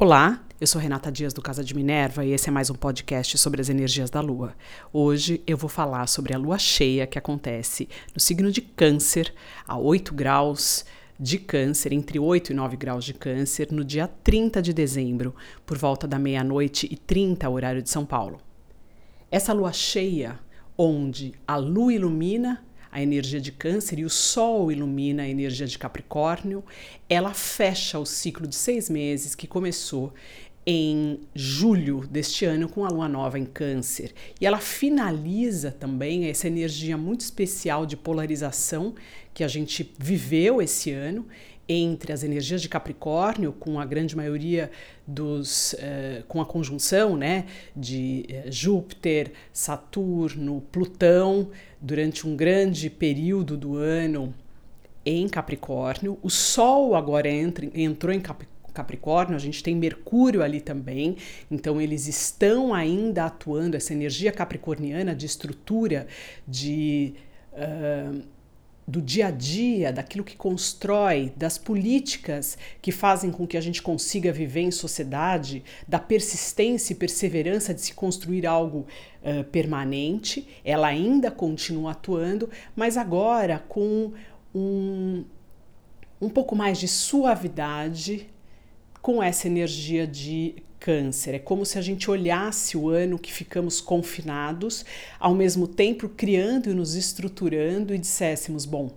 Olá, eu sou Renata Dias do Casa de Minerva e esse é mais um podcast sobre as energias da Lua. Hoje eu vou falar sobre a lua cheia que acontece no signo de Câncer, a 8 graus de Câncer, entre 8 e 9 graus de Câncer, no dia 30 de dezembro, por volta da meia-noite e 30, horário de São Paulo. Essa lua cheia, onde a lua ilumina a energia de Câncer e o Sol ilumina a energia de Capricórnio, ela fecha o ciclo de seis meses que começou em julho deste ano com a lua nova em Câncer. E ela finaliza também essa energia muito especial de polarização que a gente viveu esse ano entre as energias de Capricórnio, com a grande maioria dos. Uh, com a conjunção né, de uh, Júpiter, Saturno, Plutão, durante um grande período do ano em Capricórnio. O Sol agora entra, entrou em Capricórnio, a gente tem Mercúrio ali também, então eles estão ainda atuando, essa energia capricorniana de estrutura, de. Uh, do dia a dia, daquilo que constrói, das políticas que fazem com que a gente consiga viver em sociedade, da persistência e perseverança de se construir algo uh, permanente, ela ainda continua atuando, mas agora com um, um pouco mais de suavidade, com essa energia de câncer. É como se a gente olhasse o ano que ficamos confinados, ao mesmo tempo criando e nos estruturando e disséssemos: bom,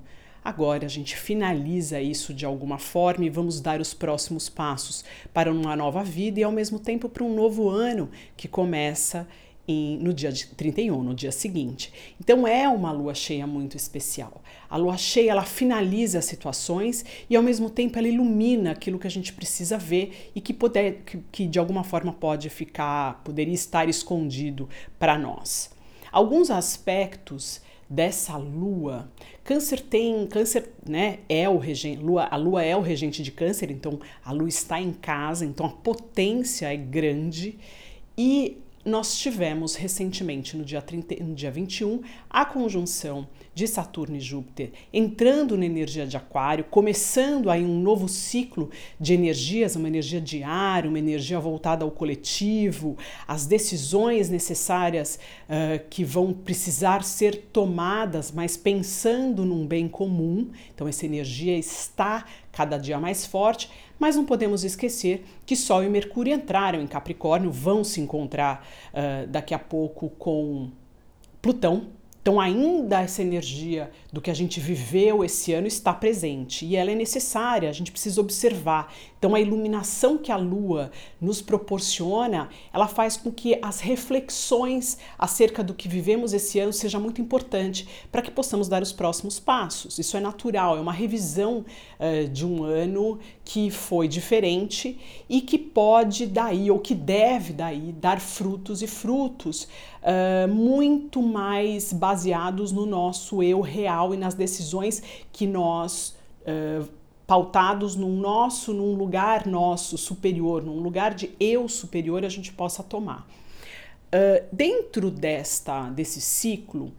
agora a gente finaliza isso de alguma forma e vamos dar os próximos passos para uma nova vida e ao mesmo tempo para um novo ano que começa em, no dia 31, no dia seguinte. Então é uma lua cheia muito especial. A lua cheia ela finaliza as situações e ao mesmo tempo ela ilumina aquilo que a gente precisa ver e que, poder, que, que de alguma forma pode ficar, poderia estar escondido para nós. Alguns aspectos dessa lua. Câncer tem, câncer, né, é o regente, lua, a lua é o regente de câncer, então a lua está em casa, então a potência é grande e nós tivemos recentemente, no dia, 30, no dia 21, a conjunção de Saturno e Júpiter entrando na energia de Aquário, começando aí um novo ciclo de energias, uma energia diária, uma energia voltada ao coletivo, as decisões necessárias uh, que vão precisar ser tomadas, mas pensando num bem comum. Então, essa energia está cada dia mais forte, mas não podemos esquecer que Sol e Mercúrio entraram em Capricórnio, vão se encontrar uh, daqui a pouco com Plutão então, ainda essa energia do que a gente viveu esse ano está presente e ela é necessária, a gente precisa observar. Então, a iluminação que a lua nos proporciona, ela faz com que as reflexões acerca do que vivemos esse ano seja muito importante para que possamos dar os próximos passos. Isso é natural, é uma revisão uh, de um ano que foi diferente e que pode daí, ou que deve daí, dar frutos e frutos uh, muito mais baseados no nosso eu real e nas decisões que nós, uh, pautados num nosso, num lugar nosso superior, num lugar de eu superior, a gente possa tomar. Uh, dentro desta desse ciclo,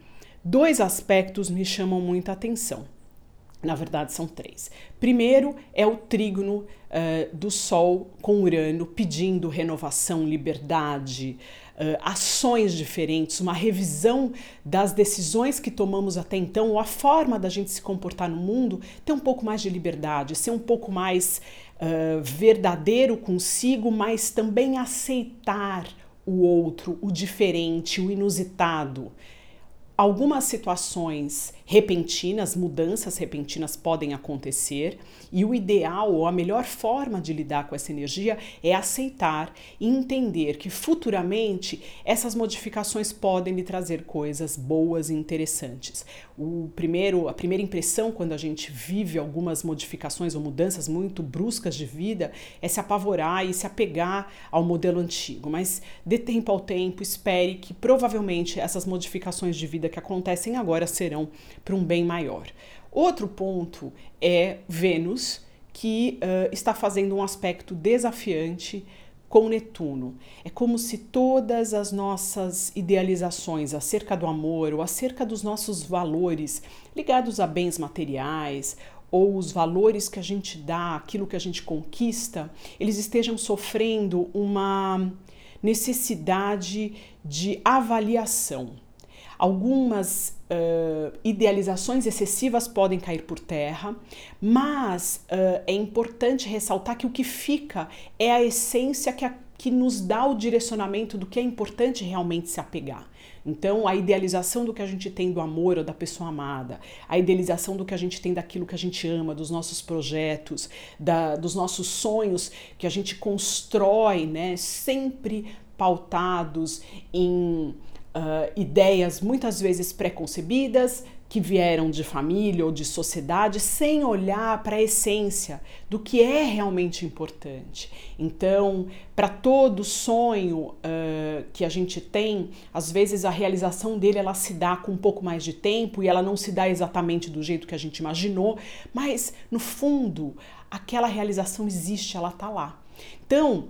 dois aspectos me chamam muita atenção. Na verdade, são três. Primeiro é o trígono uh, do Sol com Urano pedindo renovação, liberdade, uh, ações diferentes, uma revisão das decisões que tomamos até então, ou a forma da gente se comportar no mundo, ter um pouco mais de liberdade, ser um pouco mais uh, verdadeiro consigo, mas também aceitar o outro, o diferente, o inusitado. Algumas situações repentinas, mudanças repentinas podem acontecer e o ideal ou a melhor forma de lidar com essa energia é aceitar e entender que futuramente essas modificações podem lhe trazer coisas boas e interessantes. O primeiro, a primeira impressão quando a gente vive algumas modificações ou mudanças muito bruscas de vida é se apavorar e se apegar ao modelo antigo, mas dê tempo ao tempo, espere que provavelmente essas modificações de vida que acontecem agora serão para um bem maior. Outro ponto é Vênus, que uh, está fazendo um aspecto desafiante com Netuno. É como se todas as nossas idealizações acerca do amor ou acerca dos nossos valores ligados a bens materiais ou os valores que a gente dá, aquilo que a gente conquista, eles estejam sofrendo uma necessidade de avaliação. Algumas uh, idealizações excessivas podem cair por terra, mas uh, é importante ressaltar que o que fica é a essência que, a, que nos dá o direcionamento do que é importante realmente se apegar. Então, a idealização do que a gente tem do amor ou da pessoa amada, a idealização do que a gente tem daquilo que a gente ama, dos nossos projetos, da, dos nossos sonhos que a gente constrói, né, sempre pautados em uh, ideias muitas vezes preconcebidas, que vieram de família ou de sociedade, sem olhar para a essência do que é realmente importante. Então, para todo sonho uh, que a gente tem, às vezes a realização dele ela se dá com um pouco mais de tempo e ela não se dá exatamente do jeito que a gente imaginou, mas no fundo aquela realização existe, ela está lá. Então,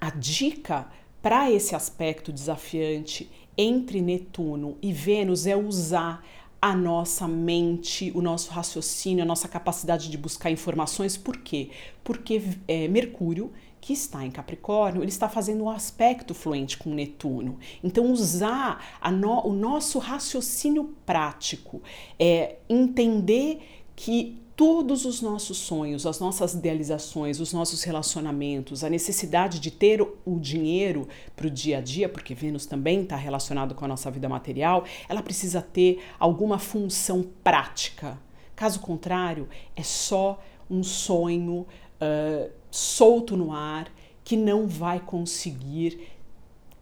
a dica para esse aspecto desafiante entre Netuno e Vênus é usar a nossa mente, o nosso raciocínio, a nossa capacidade de buscar informações. Por quê? Porque é, Mercúrio, que está em Capricórnio, ele está fazendo um aspecto fluente com Netuno. Então, usar no, o nosso raciocínio prático, é entender que todos os nossos sonhos, as nossas idealizações, os nossos relacionamentos, a necessidade de ter o dinheiro para o dia a dia, porque Vênus também está relacionado com a nossa vida material, ela precisa ter alguma função prática. Caso contrário, é só um sonho uh, solto no ar que não vai conseguir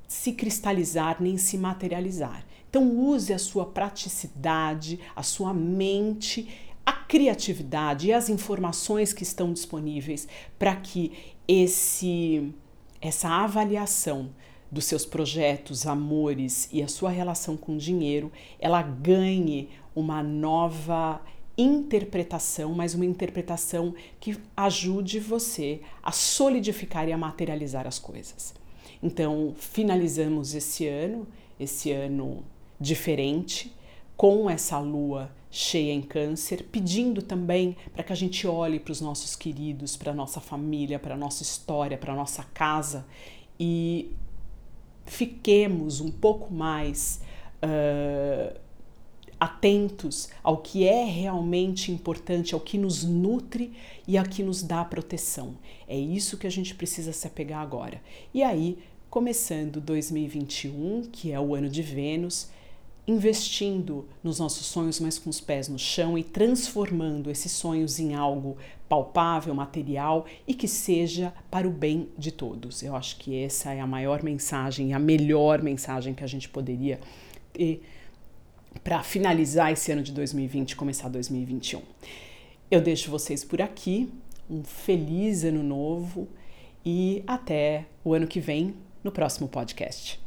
se cristalizar nem se materializar. Então use a sua praticidade, a sua mente a criatividade e as informações que estão disponíveis para que esse essa avaliação dos seus projetos, amores e a sua relação com o dinheiro, ela ganhe uma nova interpretação, mas uma interpretação que ajude você a solidificar e a materializar as coisas. Então, finalizamos esse ano, esse ano diferente, com essa lua cheia em câncer, pedindo também para que a gente olhe para os nossos queridos, para a nossa família, para a nossa história, para a nossa casa e fiquemos um pouco mais uh, atentos ao que é realmente importante, ao que nos nutre e ao que nos dá proteção. É isso que a gente precisa se apegar agora. E aí, começando 2021, que é o ano de Vênus, investindo nos nossos sonhos, mas com os pés no chão e transformando esses sonhos em algo palpável, material e que seja para o bem de todos. Eu acho que essa é a maior mensagem, a melhor mensagem que a gente poderia ter para finalizar esse ano de 2020 e começar 2021. Eu deixo vocês por aqui. Um feliz ano novo e até o ano que vem no próximo podcast.